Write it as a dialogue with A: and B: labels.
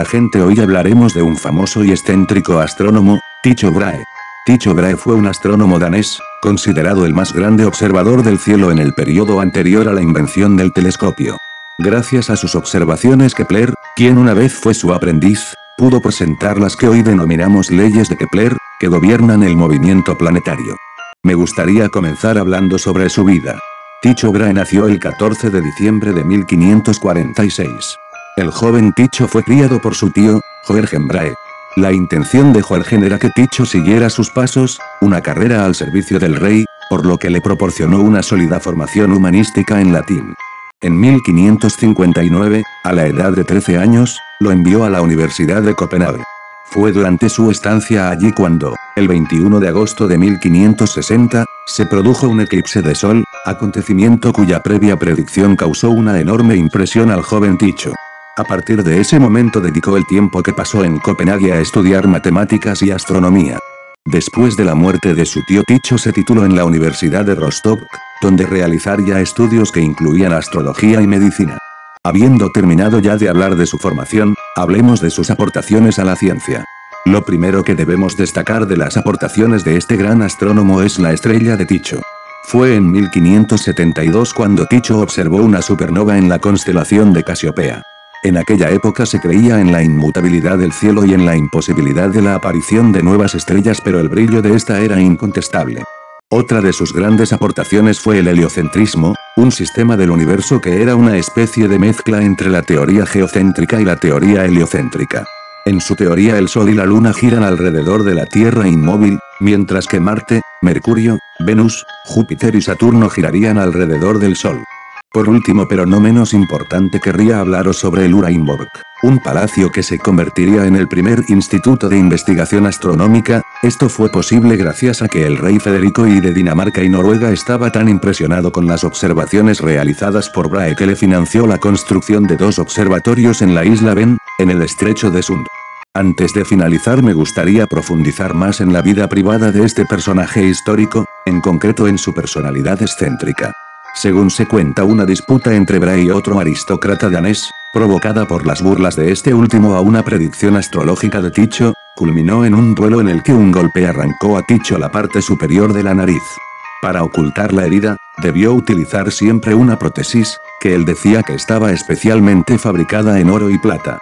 A: la gente hoy hablaremos de un famoso y excéntrico astrónomo, Tycho Brahe. Tycho Brahe fue un astrónomo danés, considerado el más grande observador del cielo en el periodo anterior a la invención del telescopio. Gracias a sus observaciones Kepler, quien una vez fue su aprendiz, pudo presentar las que hoy denominamos leyes de Kepler, que gobiernan el movimiento planetario. Me gustaría comenzar hablando sobre su vida. Tycho Brahe nació el 14 de diciembre de 1546. El joven Tycho fue criado por su tío, Joergen Brahe. La intención de Joergen era que Tycho siguiera sus pasos, una carrera al servicio del rey, por lo que le proporcionó una sólida formación humanística en latín. En 1559, a la edad de 13 años, lo envió a la Universidad de Copenhague. Fue durante su estancia allí cuando, el 21 de agosto de 1560, se produjo un eclipse de sol, acontecimiento cuya previa predicción causó una enorme impresión al joven Ticho. A partir de ese momento dedicó el tiempo que pasó en Copenhague a estudiar matemáticas y astronomía. Después de la muerte de su tío Ticho se tituló en la Universidad de Rostock, donde realizaría estudios que incluían astrología y medicina. Habiendo terminado ya de hablar de su formación, hablemos de sus aportaciones a la ciencia. Lo primero que debemos destacar de las aportaciones de este gran astrónomo es la estrella de Ticho. Fue en 1572 cuando Ticho observó una supernova en la constelación de Casiopea. En aquella época se creía en la inmutabilidad del cielo y en la imposibilidad de la aparición de nuevas estrellas pero el brillo de esta era incontestable. Otra de sus grandes aportaciones fue el heliocentrismo, un sistema del universo que era una especie de mezcla entre la teoría geocéntrica y la teoría heliocéntrica. En su teoría el Sol y la Luna giran alrededor de la Tierra inmóvil, mientras que Marte, Mercurio, Venus, Júpiter y Saturno girarían alrededor del Sol. Por último pero no menos importante querría hablaros sobre el Urainborg, un palacio que se convertiría en el primer instituto de investigación astronómica, esto fue posible gracias a que el rey Federico I de Dinamarca y Noruega estaba tan impresionado con las observaciones realizadas por Brahe que le financió la construcción de dos observatorios en la isla Ben, en el estrecho de Sund. Antes de finalizar me gustaría profundizar más en la vida privada de este personaje histórico, en concreto en su personalidad excéntrica. Según se cuenta una disputa entre Brahe y otro aristócrata danés, provocada por las burlas de este último a una predicción astrológica de Ticho, culminó en un duelo en el que un golpe arrancó a Ticho la parte superior de la nariz. Para ocultar la herida, debió utilizar siempre una prótesis, que él decía que estaba especialmente fabricada en oro y plata.